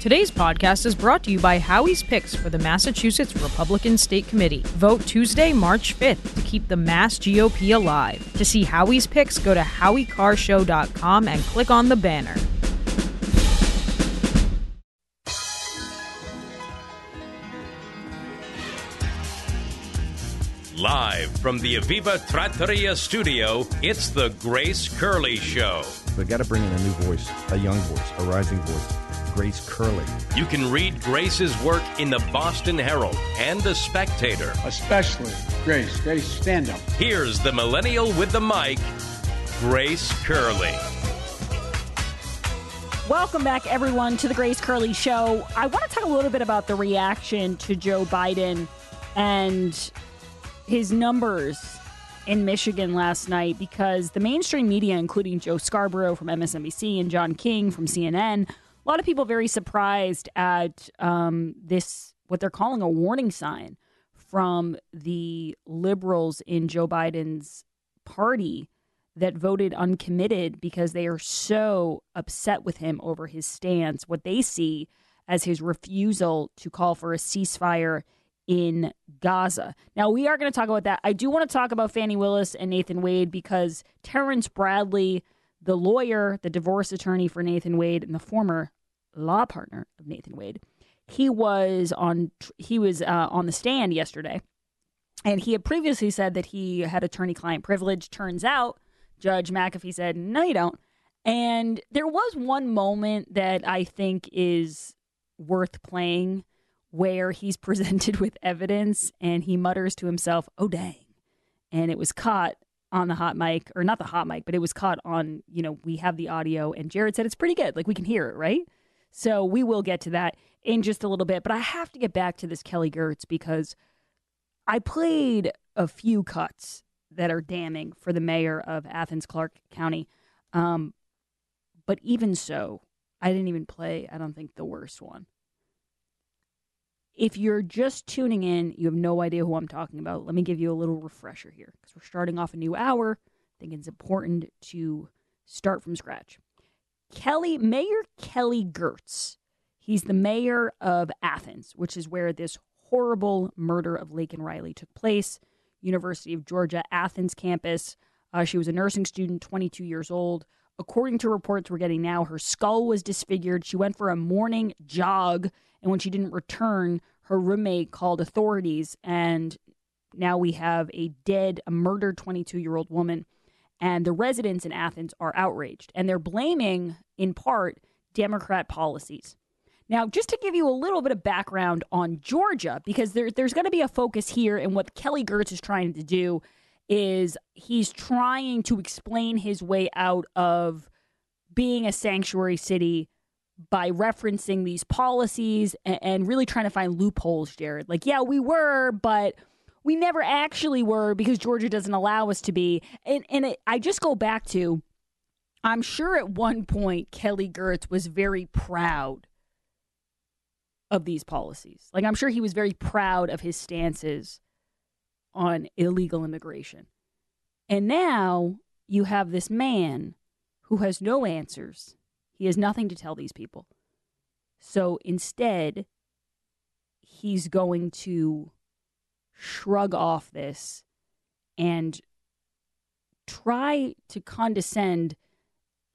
Today's podcast is brought to you by Howie's Picks for the Massachusetts Republican State Committee. Vote Tuesday, March 5th to keep the Mass GOP alive. To see Howie's Picks, go to howiecarrshow.com and click on the banner. Live from the Aviva Trattoria studio, it's the Grace Curley Show. We got to bring in a new voice, a young voice, a rising voice. Grace Curley. You can read Grace's work in the Boston Herald and the Spectator. Especially Grace. Grace, stand up. Here's the millennial with the mic, Grace Curley. Welcome back, everyone, to the Grace Curley Show. I want to talk a little bit about the reaction to Joe Biden and his numbers in Michigan last night because the mainstream media, including Joe Scarborough from MSNBC and John King from CNN, a lot of people very surprised at um, this, what they're calling a warning sign from the liberals in Joe Biden's party that voted uncommitted because they are so upset with him over his stance, what they see as his refusal to call for a ceasefire in Gaza. Now, we are going to talk about that. I do want to talk about Fani Willis and Nathan Wade because Terrence Bradley, the lawyer, the divorce attorney for Nathan Wade, and the former law partner of Nathan Wade, he was on he was uh, on the stand yesterday, and he had previously said that he had attorney-client privilege. Turns out, Judge McAfee said, "No, you don't." And there was one moment that I think is worth playing where he's presented with evidence and he mutters to himself, "Oh dang." And it was caught on the hot mic or not the hot mic, but it was caught on, you know, we have the audio and Jared said it's pretty good. Like we can hear it, right? So we will get to that in just a little bit, but I have to get back to this Kelly Girtz because I played a few cuts that are damning for the mayor of Athens Clarke County. Um, but even so, I didn't even play, I don't think, the worst one. If you're just tuning in, you have no idea who I'm talking about. Let me give you a little refresher here because we're starting off a new hour. I think it's important to start from scratch. Kelly, Mayor Kelly Girtz. he's the mayor of Athens, which is where this horrible murder of Laken Riley took place. University of Georgia Athens campus. Uh, she was a nursing student, 22 years old. According to reports we're getting now, her skull was disfigured. She went for a morning jog, and when she didn't return, her roommate called authorities. And now we have a dead, a murdered 22 year old woman. And the residents in Athens are outraged, and they're blaming, in part, Democrat policies. Now, just to give you a little bit of background on Georgia, because there, there's going to be a focus here, and what Kelly Girtz is trying to do is he's trying to explain his way out of being a sanctuary city by referencing these policies and, and, really trying to find loopholes, Jared. Like, yeah, we were, but we never actually were because Georgia doesn't allow us to be. And, and it, I just go back to I'm sure at one point Kelly Girtz was very proud of these policies. Like, I'm sure he was very proud of his stances on illegal immigration. And now you have this man who has no answers. He has nothing to tell these people. So instead, he's going to shrug off this and try to condescend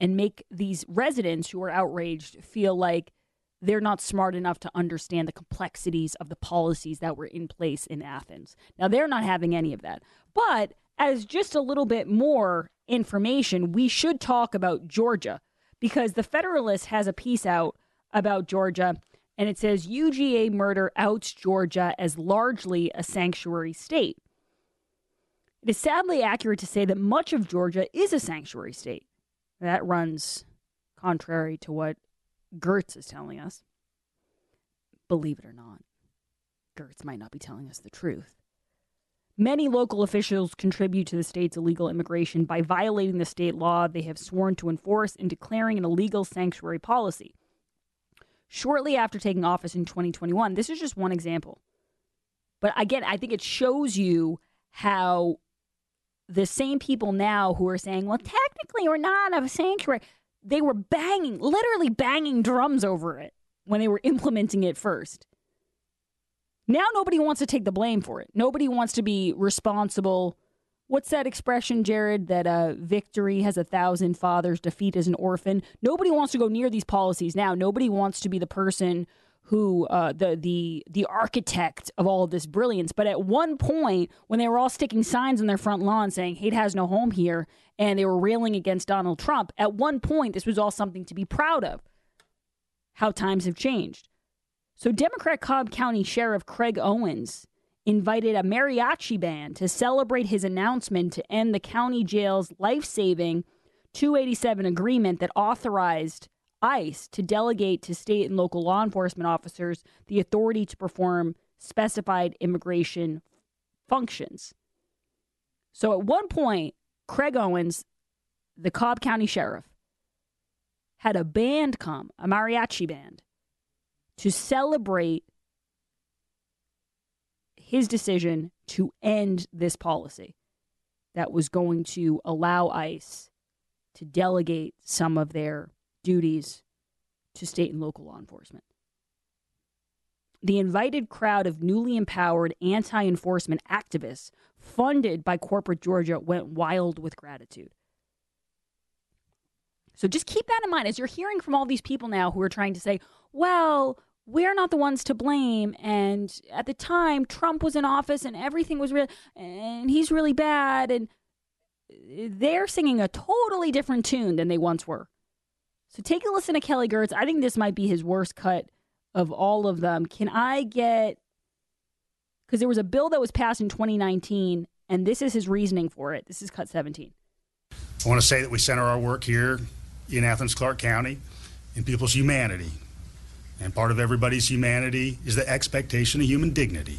and make these residents who are outraged feel like they're not smart enough to understand the complexities of the policies that were in place in Athens. Now, they're not having any of that. But as just a little bit more information, we should talk about Georgia because the Federalist has a piece out about Georgia and it says UGA murder outs Georgia as largely a sanctuary state. It is sadly accurate to say that much of Georgia is a sanctuary state. That runs contrary to what Girtz is telling us. Believe it or not, Girtz might not be telling us the truth. Many local officials contribute to the state's illegal immigration by violating the state law they have sworn to enforce and declaring an illegal sanctuary policy. Shortly after taking office in 2021, this is just one example. But again, I think it shows you how the same people now who are saying, well, technically we're not a sanctuary, they were banging, literally banging drums over it when they were implementing it first. Now nobody wants to take the blame for it. Nobody wants to be responsible. What's that expression, Jared? That uh, victory has a thousand fathers, defeat is an orphan. Nobody wants to go near these policies now. Nobody wants to be the person who uh, the the the architect of all of this brilliance. But at one point, when they were all sticking signs on their front lawn saying "Hate has no home here," and they were railing against Donald Trump, at one point this was all something to be proud of. How times have changed. So, Democrat Cobb County Sheriff Craig Owens invited a mariachi band to celebrate his announcement to end the county jail's life saving 287 agreement that authorized ICE to delegate to state and local law enforcement officers the authority to perform specified immigration functions. So, at one point, Craig Owens, the Cobb County Sheriff, had a band come, a mariachi band, to celebrate his decision to end this policy that was going to allow ICE to delegate some of their duties to state and local law enforcement. The invited crowd of newly empowered anti enforcement activists funded by corporate Georgia went wild with gratitude. So just keep that in mind as you're hearing from all these people now who are trying to say, well, we're not the ones to blame. And at the time, Trump was in office and everything was real, and he's really bad. And they're singing a totally different tune than they once were. So take a listen to Kelly Girtz. I think this might be his worst cut of all of them. Can I get. Because there was a bill that was passed in 2019, and this is his reasoning for it. This is cut 17. I want to say that we center our work here in Athens, Clarke County, in people's humanity. And part of everybody's humanity is the expectation of human dignity.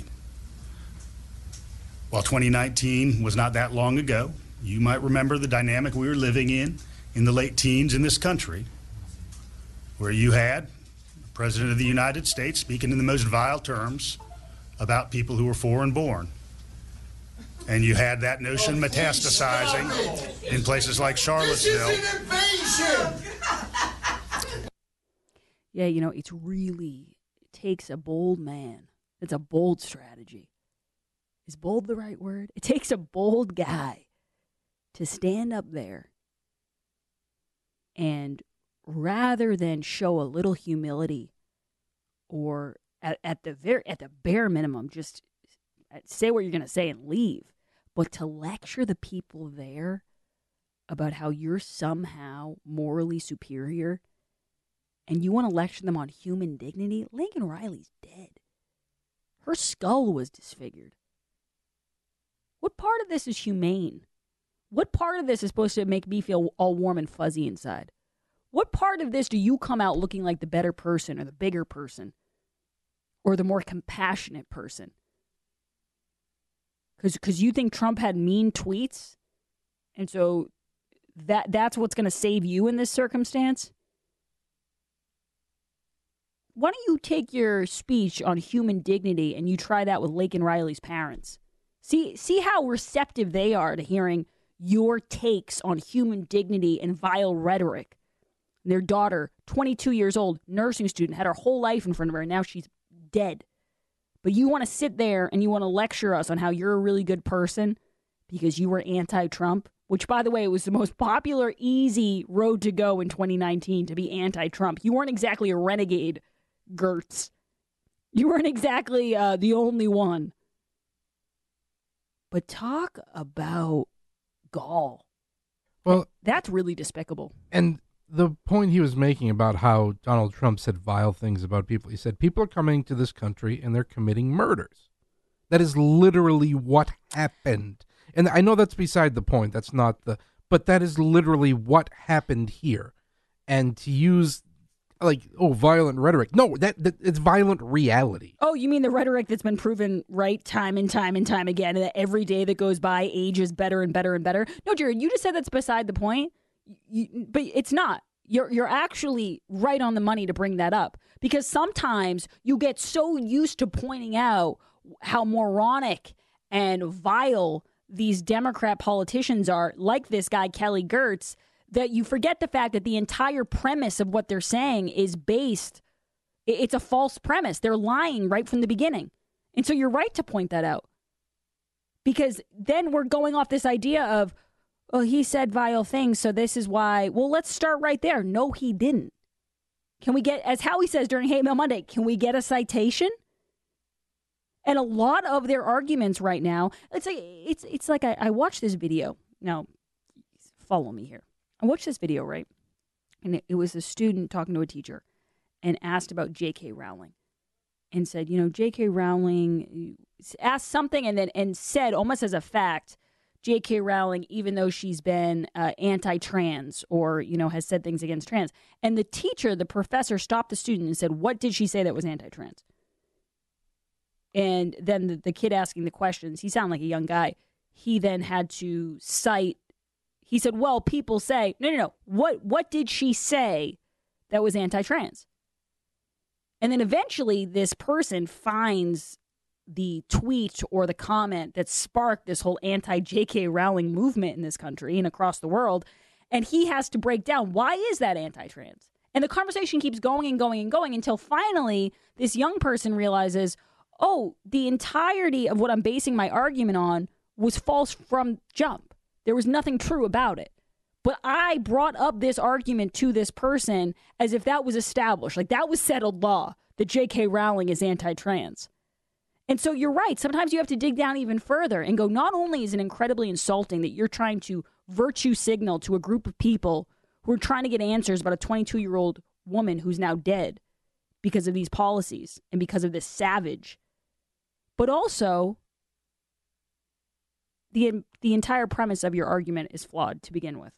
While 2019 was not that long ago, you might remember the dynamic we were living in in the late teens in this country, where you had the President of the United States speaking in the most vile terms about people who were foreign born. And you had that notion metastasizing in places like Charlottesville. Yeah, you know, it's really it takes a bold man. It's a bold strategy. Is bold the right word? It takes a bold guy to stand up there and rather than show a little humility or at, at the very at the bare minimum just uh, say what you're going to say and leave but to lecture the people there about how you're somehow morally superior and you want to lecture them on human dignity, Lincoln Riley's dead. Her skull was disfigured. What part of this is humane? What part of this is supposed to make me feel all warm and fuzzy inside? What part of this do you come out looking like the better person or the bigger person or the more compassionate person? because you think Trump had mean tweets, and so that that's what's going to save you in this circumstance. Why don't you take your speech on human dignity and you try that with Laken Riley's parents? See see how receptive they are to hearing your takes on human dignity and vile rhetoric. Their daughter, 22 years old, nursing student, had her whole life in front of her, and now she's dead. But you want to sit there and you want to lecture us on how you're a really good person because you were anti Trump, which, by the way, was the most popular, easy road to go in 2019 to be anti Trump. You weren't exactly a renegade, Girtz. You weren't exactly uh, the only one. But talk about gall. Well, that's really despicable. And the point he was making about how Donald Trump said vile things about people. He said people are coming to this country and they're committing murders. That is literally what happened. And I know that's beside the point. That's not the but that is literally what happened here. And to use like oh violent rhetoric. No, that, that it's violent reality. Oh, you mean the rhetoric that's been proven right time and time and time again and that every day that goes by ages better and better and better? No, Jared, you just said that's beside the point you, but it's not. You're you're actually right on the money to bring that up because sometimes you get so used to pointing out how moronic and vile these Democrat politicians are, like this guy Kelly Girtz, that you forget the fact that the entire premise of what they're saying is based It's a false premise. They're lying right from the beginning. And so you're right to point that out. Because then we're going off this idea of, well, he said vile things, so this is why. Well, let's start right there. No, he didn't. Can we get, as Howie says during Hate Mail Monday, can we get a citation? And a lot of their arguments right now, it's like it's it's like I, I watched this video. Now, follow me here. I watched this video, right? And it, it was a student talking to a teacher and asked about J.K. Rowling and said, you know, J.K. Rowling asked something and then and said almost as a fact, J.K. Rowling, even though she's been uh, anti-trans or you know has said things against trans, and the teacher, the professor, stopped the student and said, "What did she say that was anti-trans?" And then the, the kid asking the questions, he sounded like a young guy. He then had to cite. He said, "Well, people say no, no, no. What what did she say that was anti-trans?" And then eventually, this person finds the tweet or the comment that sparked this whole anti JK Rowling movement in this country and across the world. And he has to break down why is that anti trans? And the conversation keeps going and going and going until finally this young person realizes, oh, the entirety of what I'm basing my argument on was false from jump. There was nothing true about it. But I brought up this argument to this person as if that was established, like that was settled law that J.K. Rowling is anti trans. And so you're right. Sometimes you have to dig down even further and go, not only is it incredibly insulting that you're trying to virtue signal to a group of people who are trying to get answers about a 22 year old woman who's now dead because of these policies and because of this savage, but also the, the entire premise of your argument is flawed to begin with.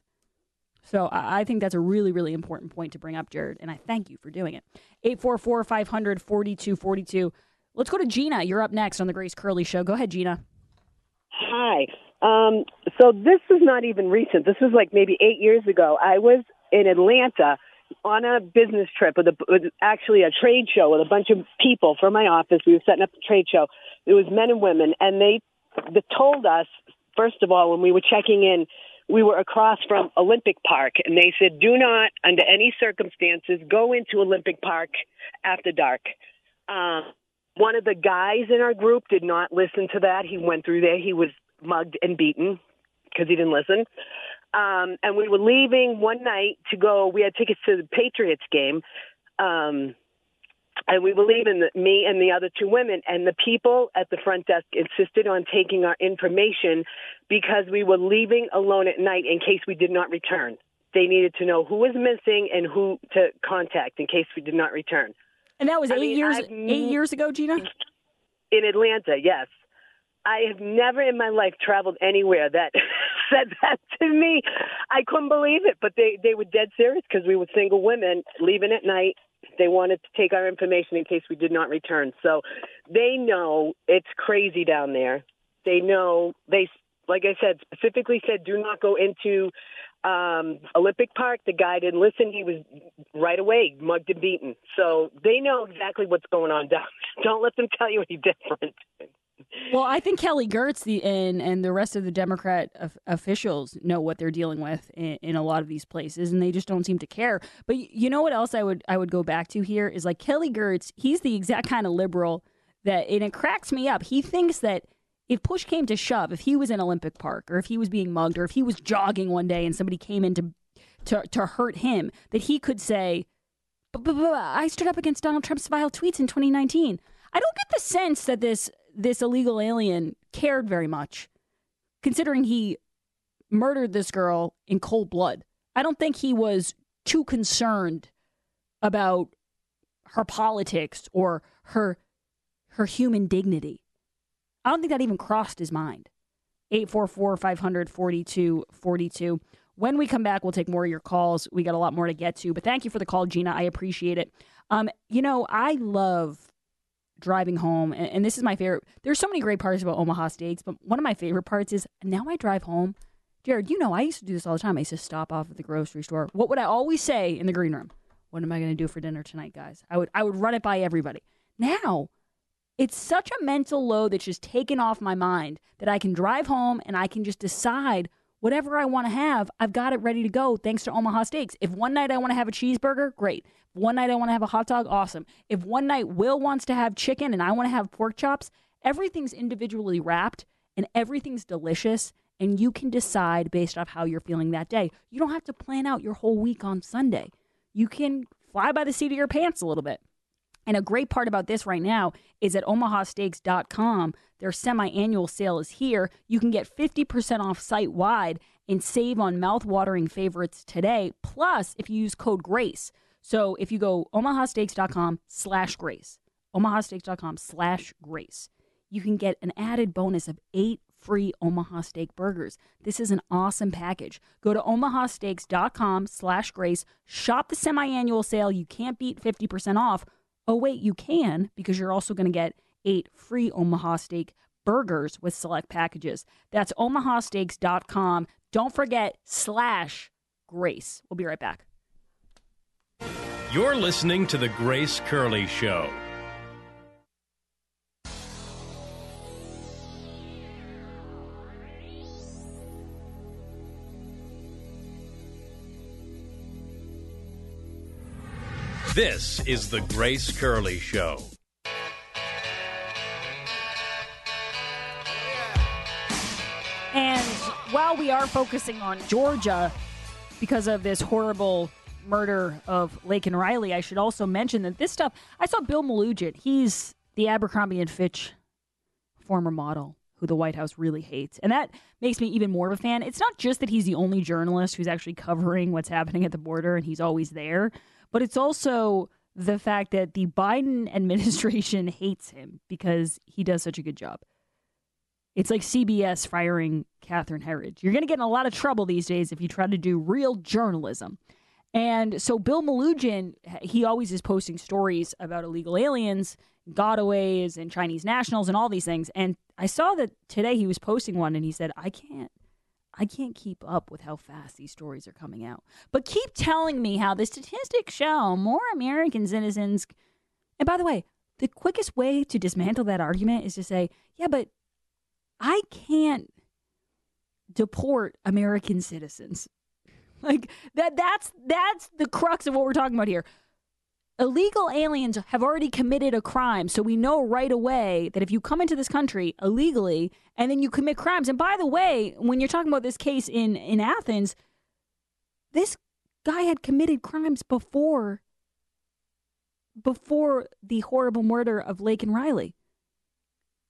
So I think that's a really, really important point to bring up, Jared, and I thank you for doing it. 844 500 4242. Let's go to Gina. You're up next on the Grace Curley Show. Go ahead, Gina. Hi. Um, so this is not even recent. This was like maybe eight years ago. I was in Atlanta on a business trip with, a, with actually a trade show with a bunch of people from my office. We were setting up a trade show. It was men and women, and they, they told us first of all when we were checking in, we were across from Olympic Park, and they said, "Do not, under any circumstances, go into Olympic Park after dark." Um, one of the guys in our group did not listen to that. He went through there. He was mugged and beaten because he didn't listen. Um, and we were leaving one night to go. We had tickets to the Patriots game. Um, and we believe in the, me and the other two women. And the people at the front desk insisted on taking our information because we were leaving alone at night in case we did not return. They needed to know who was missing and who to contact in case we did not return. And that was I eight mean, years I've eight years ago, Gina. in Atlanta, yes. I have never in my life traveled anywhere that said that to me. I couldn't believe it, but they they were dead serious because we were single women leaving at night. They wanted to take our information in case we did not return. So they know it's crazy down there. They know they like I said specifically said do not go into um, Olympic Park, the guy didn't listen. He was right away mugged and beaten. So they know exactly what's going on down. Don't let them tell you any different. Well, I think Kelly Girtz the, and and the rest of the Democrat of, officials know what they're dealing with in, in, a lot of these places, and they just don't seem to care. But you know what else I would I would go back to here is like Kelly Girtz. He's the exact kind of liberal that, and it cracks me up. He thinks that if push came to shove, if he was in Olympic Park or if he was being mugged or if he was jogging one day and somebody came in to to, to hurt him, that he could say, I stood up against Donald Trump's vile tweets in 2019. I don't get the sense that this this illegal alien cared very much, considering he murdered this girl in cold blood. I don't think he was too concerned about her politics or her her human dignity. I don't think that even crossed his mind. 844 500 4242. When we come back, we'll take more of your calls. We got a lot more to get to, but thank you for the call, Gina. I appreciate it. Um, you know, I love driving home, and, and this is my favorite. There's so many great parts about Omaha Steaks, but one of my favorite parts is now I drive home. Jared, you know, I used to do this all the time. I used to stop off at the grocery store. What would I always say in the green room? What am I going to do for dinner tonight, guys? I would I would run it by everybody. Now it's such a mental load that's just taken off my mind that I can drive home and I can just decide whatever I want to have, I've got it ready to go thanks to Omaha Steaks. If one night I want to have a cheeseburger, great. One night I want to have a hot dog, awesome. If one night Will wants to have chicken and I want to have pork chops, everything's individually wrapped and everything's delicious and you can decide based off how you're feeling that day. You don't have to plan out your whole week on Sunday. You can fly by the seat of your pants a little bit. And a great part about this right now is at omahasteaks.com, their semi annual sale is here. You can get 50% off site wide and save on mouth-watering favorites today. Plus, if you use code GRACE. So if you go omahasteaks.com slash grace, omahasteaks.com slash grace, you can get an added bonus of eight free Omaha Steak burgers. This is an awesome package. Go to omahasteaks.com slash grace, shop the semi-annual sale. You can't beat 50% off. Oh, wait, you can because you're also going to get eight free Omaha Steak burgers with select packages. That's omahasteaks.com. Don't forget slash grace. We'll be right back. You're listening to The Grace Curley Show. This is The Grace Curley Show. And while we are focusing on Georgia because of this horrible murder of Laken Riley, I should also mention that this stuff. I saw Bill Melugin. He's the Abercrombie and Fitch former model who the White House really hates. And that makes me even more of a fan. It's not just that he's the only journalist who's actually covering what's happening at the border and he's always there, but it's also the fact that the Biden administration hates him because he does such a good job. It's like CBS firing Catherine Herridge. You're going to get in a lot of trouble these days if you try to do real journalism. And so Bill Melugin, he always is posting stories about illegal aliens, gotaways, and Chinese nationals, and all these things. And I saw that today he was posting one, and he said, "I can't, I can't keep up with how fast these stories are coming out. But keep telling me how the statistics show more American citizens." And by the way, the quickest way to dismantle that argument is to say, "Yeah, but I can't deport American citizens." Like that that's that's the crux of what we're talking about here. Illegal aliens have already committed a crime, so we know right away that if you come into this country illegally and then you commit crimes, and by the way, when you're talking about this case in in Athens, this guy had committed crimes before before the horrible murder of Laken Riley.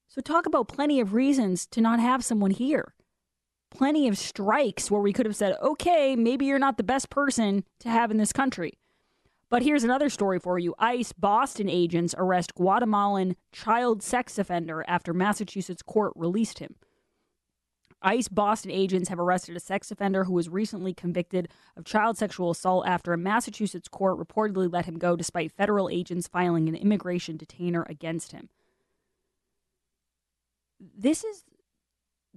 So talk about plenty of reasons to not have someone here plenty of strikes where we could have said, okay, maybe you're not the best person to have in this country. But here's another story for you ICE Boston agents arrest Guatemalan child sex offender after Massachusetts court released him. ICE Boston agents have arrested a sex offender who was recently convicted of child sexual assault after a Massachusetts court reportedly let him go despite federal agents filing an immigration detainer against him. This is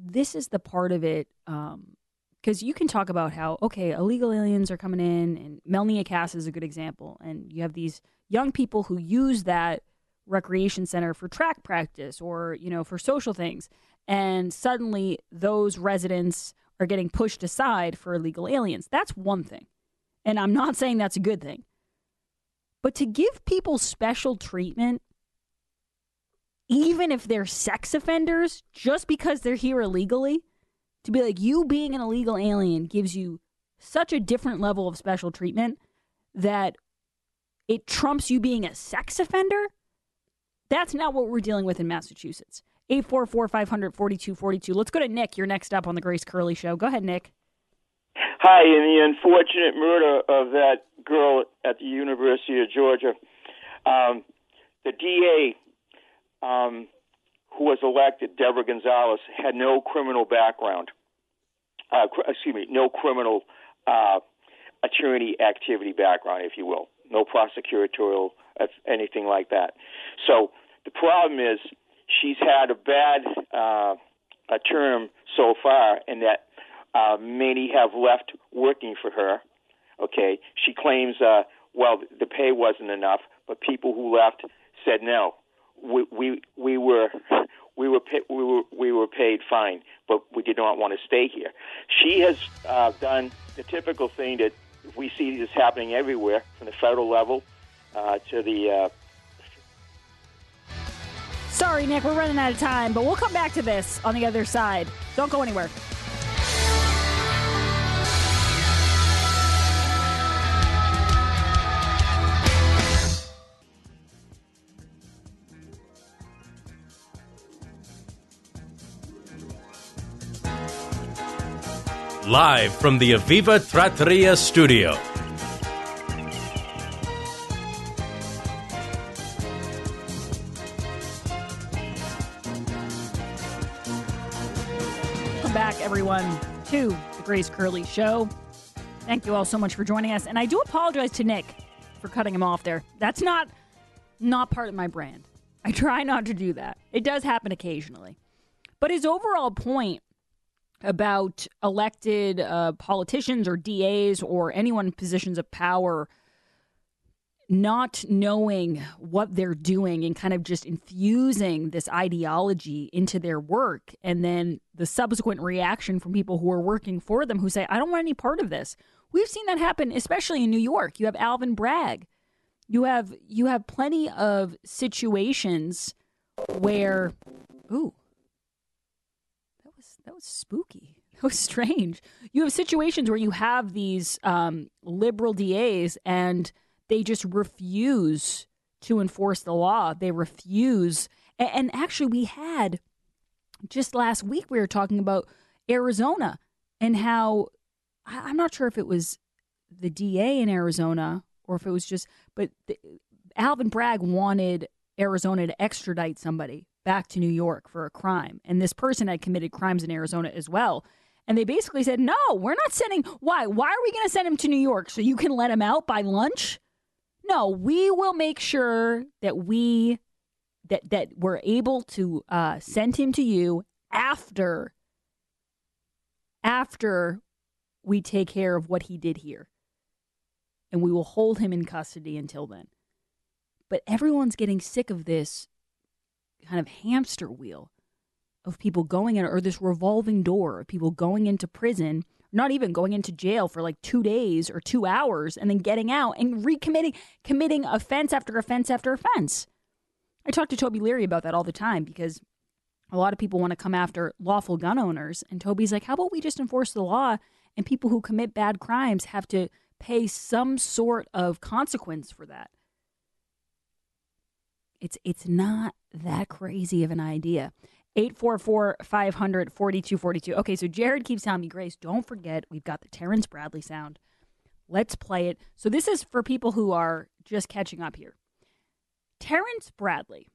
this is the part of it because um, you can talk about how okay illegal aliens are coming in and Melnea Cass is a good example and you have these young people who use that recreation center for track practice or you know for social things and suddenly those residents are getting pushed aside for illegal aliens. That's one thing and i'm not saying that's a good thing. But to give people special treatment even if they're sex offenders, just because they're here illegally, to be like, you being an illegal alien gives you such a different level of special treatment that it trumps you being a sex offender. That's not what we're dealing with in Massachusetts. 844 500 4242. Let's go to Nick. You're next up on the Grace Curley Show. Go ahead, Nick. Hi. In the unfortunate murder of that girl at the University of Georgia, um, the DA um, who was elected, Deborah Gonzalez, had no criminal background. Uh, cr- excuse me, no criminal uh, attorney activity background, if you will, no prosecutorial anything like that. So the problem is she's had a bad uh, a term so far, in that uh, many have left working for her. Okay, she claims, uh, well, the pay wasn't enough, but people who left said no we we we were we were we were we were paid fine, but we did not want to stay here. She has uh, done the typical thing that we see this happening everywhere, from the federal level uh, to the. Uh, Sorry, Nick, we're running out of time, but we'll come back to this on the other side. Don't go anywhere. Live from the Aviva Trattoria studio. Welcome back, everyone, to the Grace Curley Show. Thank you all so much for joining us, and I do apologize to Nick for cutting him off there. That's not not part of my brand. I try not to do that. It does happen occasionally, but his overall point about elected uh, politicians or DAs or anyone in positions of power not knowing what they're doing and kind of just infusing this ideology into their work. And then the subsequent reaction from people who are working for them who say i don't want any part of this. We've seen that happen especially in new york. You have alvin bragg. You have you have plenty of situations where ooh that was spooky that was strange you have situations where you have these um, liberal das and they just refuse to enforce the law. They refuse. And, actually, we had just last week, we were talking about Arizona and how I'm not sure if it was the DA in Arizona or if it was just, but the, Alvin Bragg wanted Arizona to extradite somebody back to New York for a crime. And this person had committed crimes in Arizona as well. And they basically said, no, we're not sending. Why? Why are we going to send him to New York so you can let him out by lunch? No, we will make sure that we that that we're able to uh, send him to you after after we take care of what he did here, and we will hold him in custody until then. But everyone's getting sick of this kind of hamster wheel of people going in, or this revolving door of people going into prison not even going into jail for like two days or two hours and then getting out and recommitting committing offense after offense after offense. I talk to Toby Leary about that all the time because a lot of people want to come after lawful gun owners. And Toby's like, how about we just enforce the law and people who commit bad crimes have to pay some sort of consequence for that? It's it's not that crazy of an idea. 844 500 4242. Okay, so Jared keeps telling me, Grace, don't forget, we've got the Terrence Bradley sound. Let's play it. So, this is for people who are just catching up here. Terrence Bradley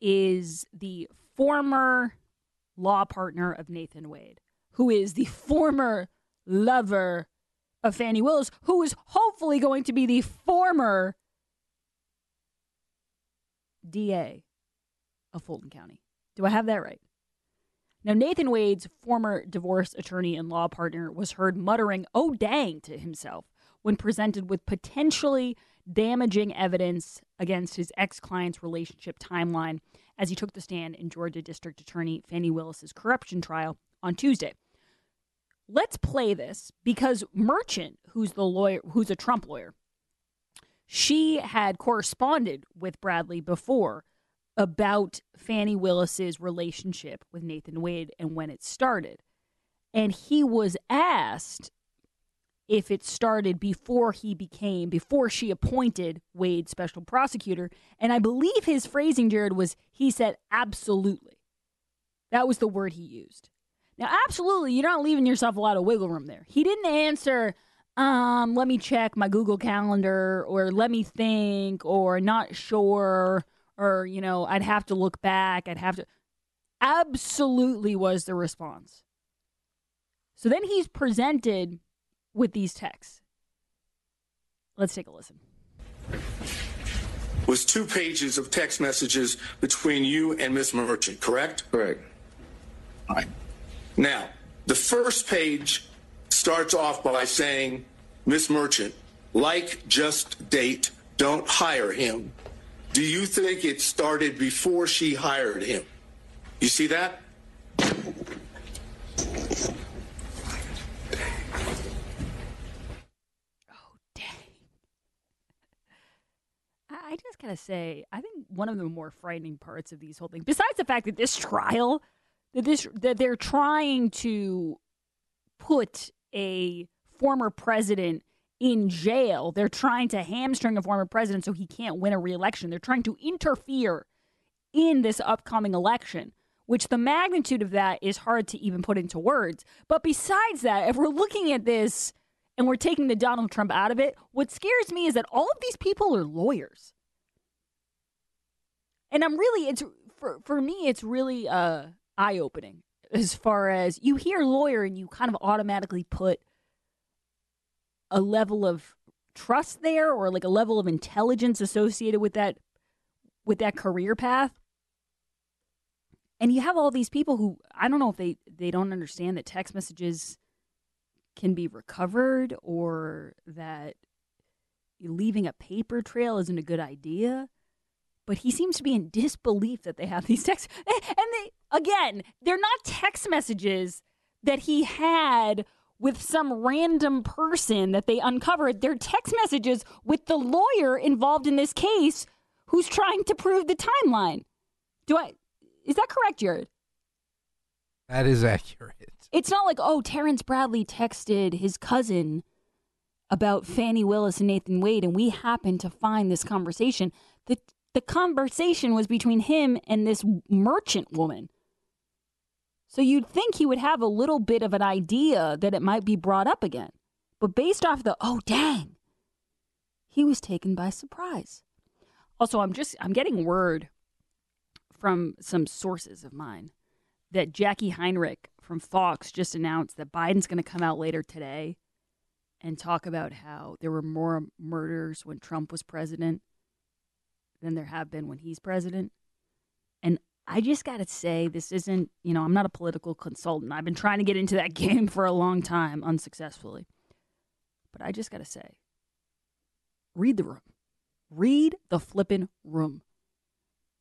is the former law partner of Nathan Wade, who is the former lover of Fani Willis, who is hopefully going to be the former DA of Fulton County. Do I have that right? Now, Nathan Wade's former divorce attorney and law partner was heard muttering, oh, dang, to himself when presented with potentially damaging evidence against his ex client's relationship timeline as he took the stand in Georgia District Attorney Fani Willis's corruption trial on Tuesday. Let's play this because Merchant, who's the lawyer, who's a Trump lawyer, she had corresponded with Bradley before about Fani Willis's relationship with Nathan Wade and when it started. And he was asked if it started before he became, before she appointed Wade special prosecutor. And I believe his phrasing, Jared, was he said, absolutely. That was the word he used. Now, absolutely, you're not leaving yourself a lot of wiggle room there. He didn't answer, um, let me check my Google Calendar, or let me think, or not sure, or you know i'd have to look back i'd have to absolutely was the response. So then he's presented with these texts. Let's take a listen. Was two pages of text messages between you and miss merchant correct? Correct. All right. Now the first page starts off by saying miss merchant like just date don't hire him do you think it started before she hired him? You see that? Oh, dang. I just gotta say, I think one of the more frightening parts of these whole things, besides the fact that this trial, that this that they're trying to put a former president in jail. They're trying to hamstring a former president so he can't win a reelection. They're trying to interfere in this upcoming election, which the magnitude of that is hard to even put into words. But besides that, if we're looking at this and we're taking the Donald Trump out of it, what scares me is that all of these people are lawyers. And I'm really it's for for me it's really uh eye opening as far as you hear lawyer and you kind of automatically put a level of trust there or like a level of intelligence associated with that with that career path and you have all these people who i don't know if they they don't understand that text messages can be recovered or that leaving a paper trail isn't a good idea but he seems to be in disbelief that they have these texts. And they, again, they're not text messages that he had with some random person that they uncovered. They're text messages with the lawyer involved in this case who's trying to prove the timeline. Do I, is that correct, Jared? That is accurate. It's not like, oh, Terrence Bradley texted his cousin about Fani Willis and Nathan Wade, and we happened to find this conversation. The the conversation was between him and this merchant woman. So you'd think he would have a little bit of an idea that it might be brought up again. But based off the, oh, dang, he was taken by surprise. Also, I'm just, I'm getting word from some sources of mine that Jacqui Heinrich from Fox just announced that Biden's going to come out later today and talk about how there were more murders when Trump was president than there have been when he's president. And I just got to say, this isn't, you know, I'm not a political consultant. I've been trying to get into that game for a long time, unsuccessfully. But I just got to say, read the room. Read the flippin' room.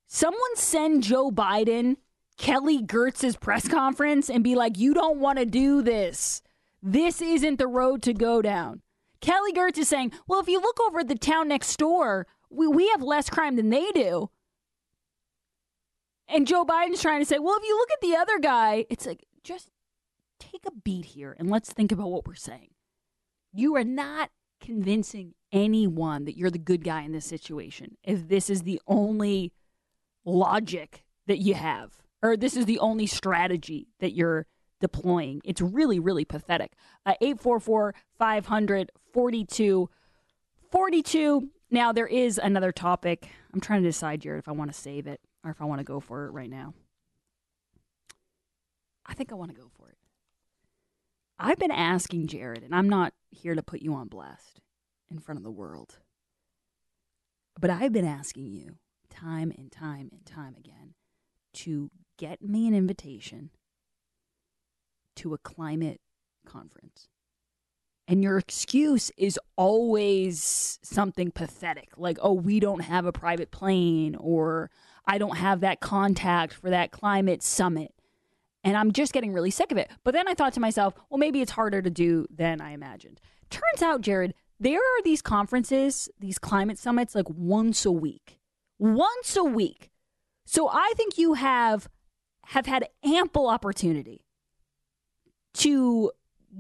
Someone send Joe Biden Kelly Girtz's press conference and be like, you don't want to do this. This isn't the road to go down. Kelly Girtz is saying, well, if you look over at the town next door, we, we have less crime than they do. And Joe Biden's trying to say, well, if you look at the other guy, it's like, just take a beat here and let's think about what we're saying. You are not convincing anyone that you're the good guy in this situation if this is the only logic that you have, or this is the only strategy that you're deploying. It's really, really pathetic. Uh, 844 500 42 42. Now, there is another topic. I'm trying to decide, Jared, if I want to save it or if I want to go for it right now. I think I want to go for it. I've been asking Jared, and I'm not here to put you on blast in front of the world, but I've been asking you time and time and time again to get me an invitation to a climate conference. And your excuse is always something pathetic, like, oh, we don't have a private plane, or I don't have that contact for that climate summit. And I'm just getting really sick of it. But then I thought to myself, well, maybe it's harder to do than I imagined. Turns out, Jared, there are these conferences, these climate summits, like once a week. Once a week. So I think you have have had ample opportunity to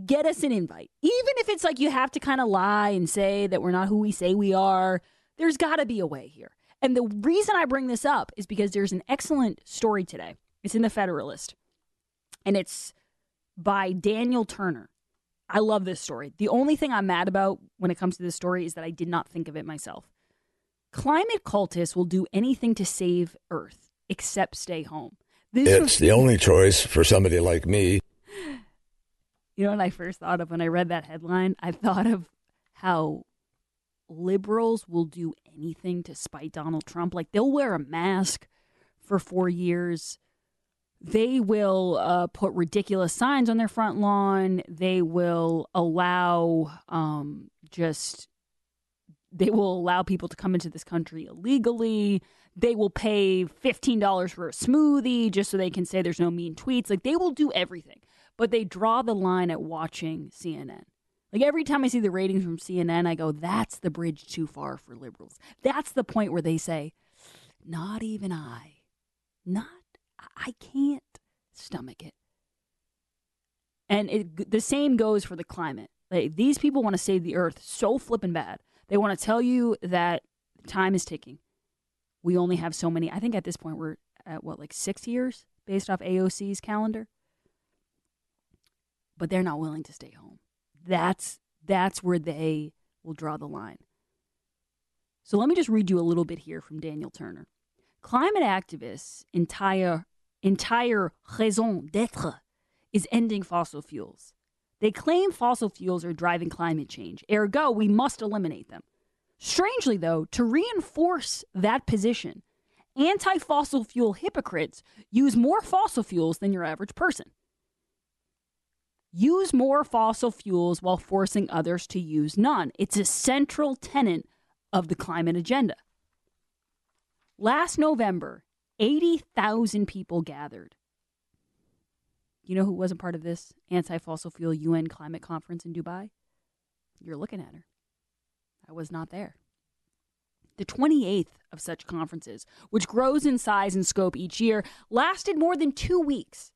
get us an invite. Even if it's like you have to kind of lie and say that we're not who we say we are, there's got to be a way here. And the reason I bring this up is because there's an excellent story today. It's in the Federalist, and it's by Daniel Turner. I love this story. The only thing I'm mad about when it comes to this story is that I did not think of it myself. Climate cultists will do anything to save Earth except stay home. This it's was- the only choice for somebody like me. You know what I first thought of when I read that headline? I thought of how liberals will do anything to spite Donald Trump. Like they'll wear a mask for four years. They will uh, put ridiculous signs on their front lawn. They will allow um, just they will allow people to come into this country illegally. They will pay $15 for a smoothie just so they can say there's no mean tweets. Like they will do everything but they draw the line at watching CNN. Like every time I see the ratings from CNN, I go, that's the bridge too far for liberals. That's the point where they say, not even I. Not, I can't stomach it. And it, the same goes for the climate. Like, these people want to save the earth so flippin' bad. They want to tell you that time is ticking. We only have so many. I think at this point we're at what, like six years based off AOC's calendar? But they're not willing to stay home. That's that's where they will draw the line. So let me just read you a little bit here from Daniel Turner. Climate activists' entire entire raison d'être is ending fossil fuels. They claim fossil fuels are driving climate change. Ergo, we must eliminate them. Strangely, though, to reinforce that position, anti fossil fuel hypocrites use more fossil fuels than your average person use more fossil fuels while forcing others to use none. It's a central tenet of the climate agenda. Last November, 80,000 people gathered. You know who wasn't part of this anti fossil fuel UN climate conference in Dubai? You're looking at her. I was not there. The 28th of such conferences, which grows in size and scope each year, lasted more than two weeks.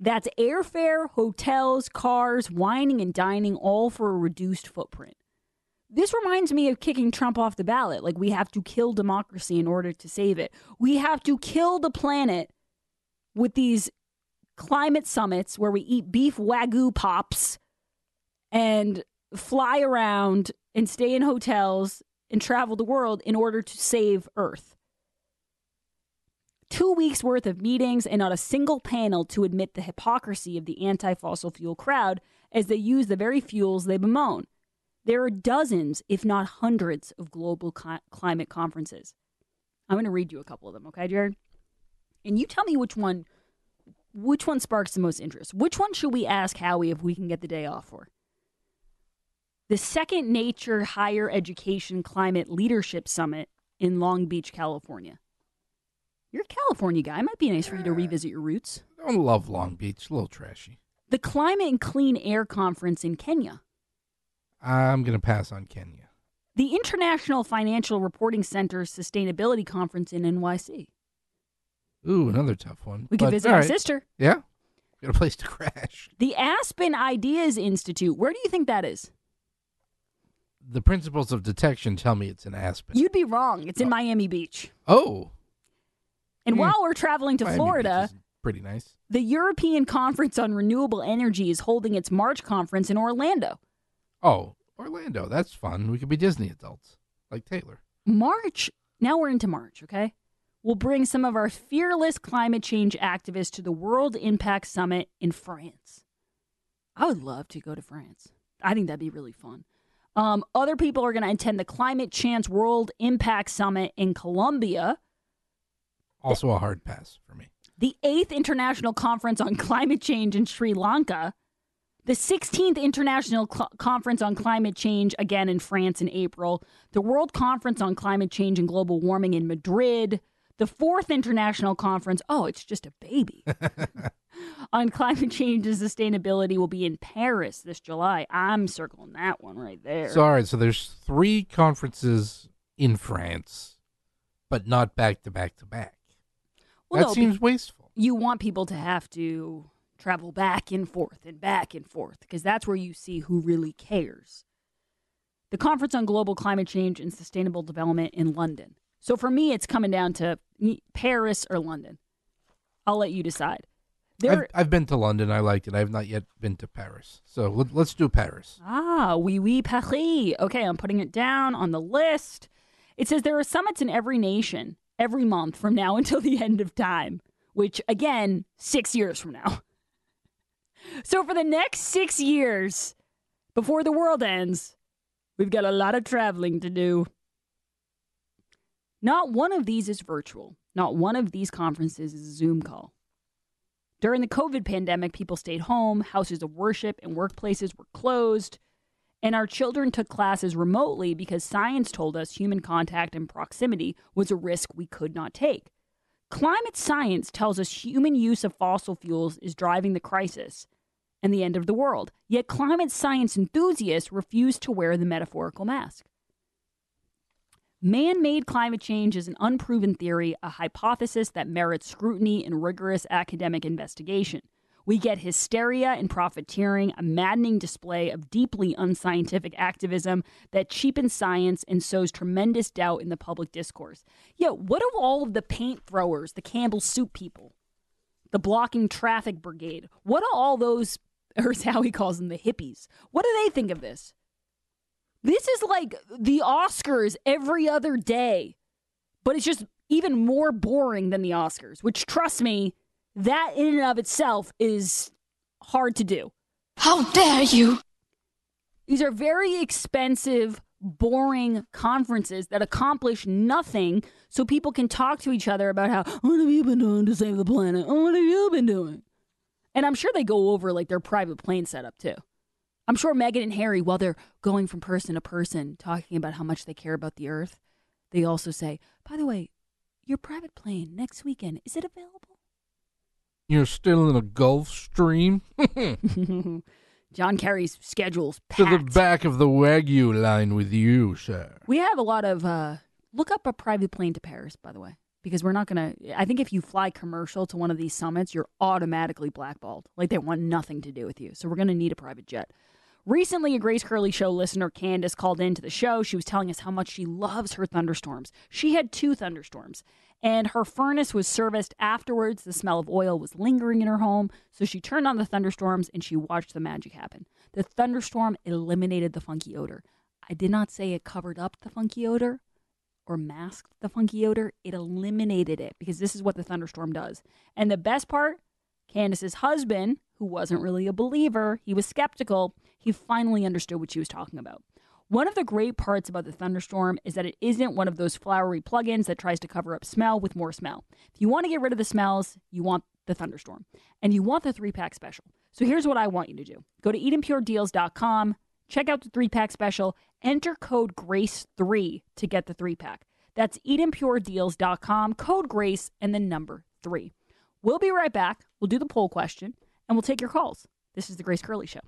That's airfare, hotels, cars, wining, and dining, all for a reduced footprint. This reminds me of kicking Trump off the ballot. Like, we have to kill democracy in order to save it. We have to kill the planet with these climate summits where we eat beef wagyu pops and fly around and stay in hotels and travel the world in order to save Earth two weeks worth of meetings and not a single panel to admit the hypocrisy of the anti fossil fuel crowd as they use the very fuels they bemoan. There are dozens, if not hundreds, of global cli- climate conferences. I'm going to read you a couple of them, okay, Jared? And you tell me which one which one sparks the most interest. Which one should we ask Howie if we can get the day off for? The Second Nature Higher Education Climate Leadership Summit in Long Beach, California. You're a California guy. It might be nice for you to revisit your roots. I don't love Long Beach. A little trashy. The Climate and Clean Air Conference in Kenya. I'm going to pass on Kenya. The International Financial Reporting Center Sustainability Conference in NYC. Ooh, another tough one. We could visit our right. sister. Yeah. Got a place to crash. The Aspen Ideas Institute. Where do you think that is? The principles of detection tell me it's in Aspen. You'd be wrong. It's in oh. Miami Beach. Oh, And Hmm. while we're traveling to Florida, pretty nice. the European Conference on Renewable Energy is holding its March conference in Orlando. Oh, Orlando. That's fun. We could be Disney adults like Taylor. March, now we're into March, okay? We'll bring some of our fearless climate change activists to the World Impact Summit in France. I would love to go to France. I think that'd be really fun. Um, other people are going to attend the Climate Chance World Impact Summit in Colombia, Also a hard pass for me. the 8th International Conference on Climate Change in Sri Lanka, the 16th International Cl- Conference on Climate Change again in France in April, the World Conference on Climate Change and Global Warming in Madrid, the 4th International Conference, oh, it's just a baby, on climate change and sustainability will be in Paris this July. I'm circling that one right there. So all right, so there's three conferences in France, but not back to back to back. Well, that no, seems wasteful. you want people to have to travel back and forth and back and forth because that's where you see who really cares. The Conference on Global Climate Change and Sustainable Development in London. So for me, it's coming down to Paris or London. I'll let you decide. I've, I've been to London. I liked it. I have not yet been to Paris. So let, let's do Paris. Ah, oui, oui, Paris. Okay, I'm putting it down on the list. It says there are summits in every nation every month from now until the end of time, which, again, six years from now. So for the next six years, before the world ends, we've got a lot of traveling to do. Not one of these is virtual. Not one of these conferences is a Zoom call. During the COVID pandemic, people stayed home, houses of worship and workplaces were closed, and our children took classes remotely because science told us human contact and proximity was a risk we could not take. Climate science tells us human use of fossil fuels is driving the crisis, and the end of the world. Yet climate science enthusiasts refuse to wear the metaphorical mask. Man made climate change is an unproven theory, a hypothesis that merits scrutiny and rigorous academic investigation. We get hysteria and profiteering, a maddening display of deeply unscientific activism that cheapens science and sows tremendous doubt in the public discourse. Yeah, what of all of the paint throwers, the Campbell soup people, the blocking traffic brigade? What do all those, or is Howie calls them, the hippies? What do they think of this? This is like the Oscars every other day, but it's just even more boring than the Oscars, which, trust me, that in and of itself is hard to do. How dare you! These are very expensive, boring conferences that accomplish nothing so people can talk to each other about how, what have you been doing to save the planet? What have you been doing? And I'm sure they go over like their private plane setup too. I'm sure Meghan and Harry, while they're going from person to person talking about how much they care about the earth, they also say, by the way, your private plane next weekend, is it available? You're still in a Gulfstream? John Kerry's schedule's to the back of the Wagyu line with you, sir. We have a lot of uh look up a private plane to Paris, by the way, because we're not gonna. I think if you fly commercial to one of these summits, you're automatically blackballed. Like they want nothing to do with you. So we're gonna need a private jet. Recently, a Grace Curley Show listener, Candace, called into the show. She was telling us how much she loves her thunderstorms. She had two thunderstorms, and her furnace was serviced afterwards. The smell of oil was lingering in her home, so she turned on the thunderstorms and she watched the magic happen. The thunderstorm eliminated the funky odor. I did not say it covered up the funky odor or masked the funky odor, it eliminated it because this is what the thunderstorm does. And the best part, Candace's husband, who wasn't really a believer, he was skeptical, he finally understood what she was talking about. One of the great parts about the thunderstorm is that it isn't one of those flowery plugins that tries to cover up smell with more smell. If you want to get rid of the smells, you want the thunderstorm. And you want the three pack special. So here's what I want you to do go to edenpuredeals.com, check out the three pack special, enter code GRACE3 to get the three pack. That's edenpuredeals.com, code GRACE, and the number three. We'll be right back. We'll do the poll question and we'll take your calls. This is the Grace Curley Show.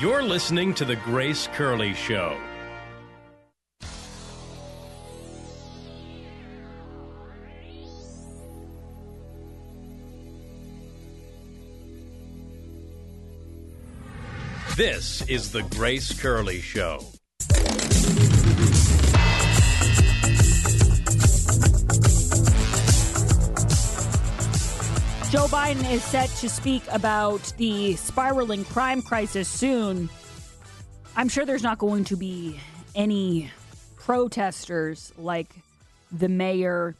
You're listening to The Grace Curley Show. This is The Grace Curley Show. Joe Biden is set to speak about the spiraling crime crisis soon. I'm sure there's not going to be any protesters like the mayor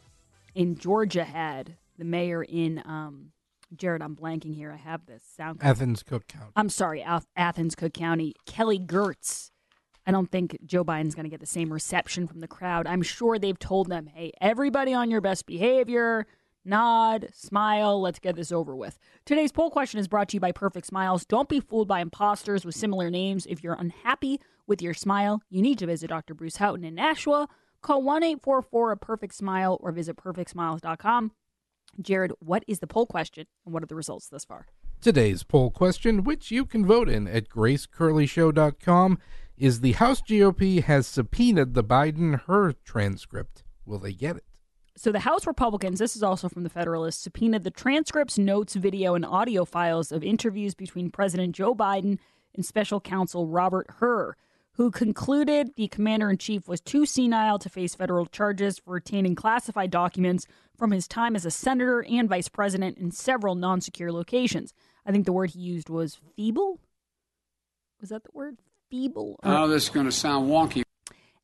in Georgia had. The mayor in um, Jared, I'm blanking here. I have this sound. Athens, Cook County. I'm sorry, Ath- Athens, Cook County. Kelly Girtz. I don't think Joe Biden's going to get the same reception from the crowd. I'm sure they've told them, hey, everybody on your best behavior, nod, smile, let's get this over with. Today's poll question is brought to you by Perfect Smiles. Don't be fooled by imposters with similar names. If you're unhappy with your smile, you need to visit Dr. Bruce Houghton in Nashua. Call 1 844 a perfect smile or visit perfectsmiles.com. Jared, what is the poll question and what are the results thus far? Today's poll question, which you can vote in at gracecurleyshow.com, is the House GOP has subpoenaed the Biden Hur transcript. Will they get it? So the House Republicans, this is also from the Federalist, subpoenaed the transcripts, notes, video, and audio files of interviews between President Joe Biden and special counsel Robert Hur, who concluded the commander in chief was too senile to face federal charges for retaining classified documents from his time as a senator and vice president in several non secure locations. I think the word he used was feeble. Was that the word? Feeble? Oh, this is going to sound wonky.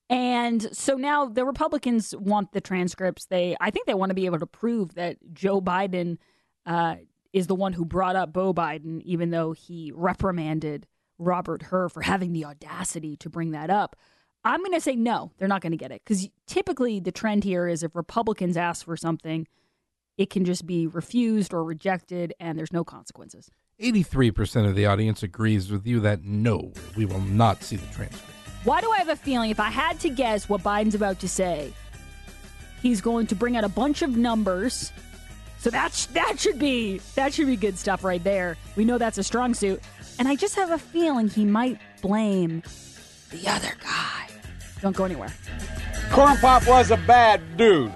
And so now the Republicans want the transcripts. They, I think, they want to be able to prove that Joe Biden uh, is the one who brought up Beau Biden, even though he reprimanded Robert Hur for having the audacity to bring that up. I'm going to say no, they're not going to get it because typically the trend here is if Republicans ask for something, it can just be refused or rejected, and there's no consequences. 83% of the audience agrees with you that no, we will not see the transcript. Why do I have a feeling if I had to guess what Biden's about to say, he's going to bring out a bunch of numbers. So that's that should be that should be good stuff right there. We know that's a strong suit. And I just have a feeling he might blame the other guy. Don't go anywhere. Corn Pop was a bad dude.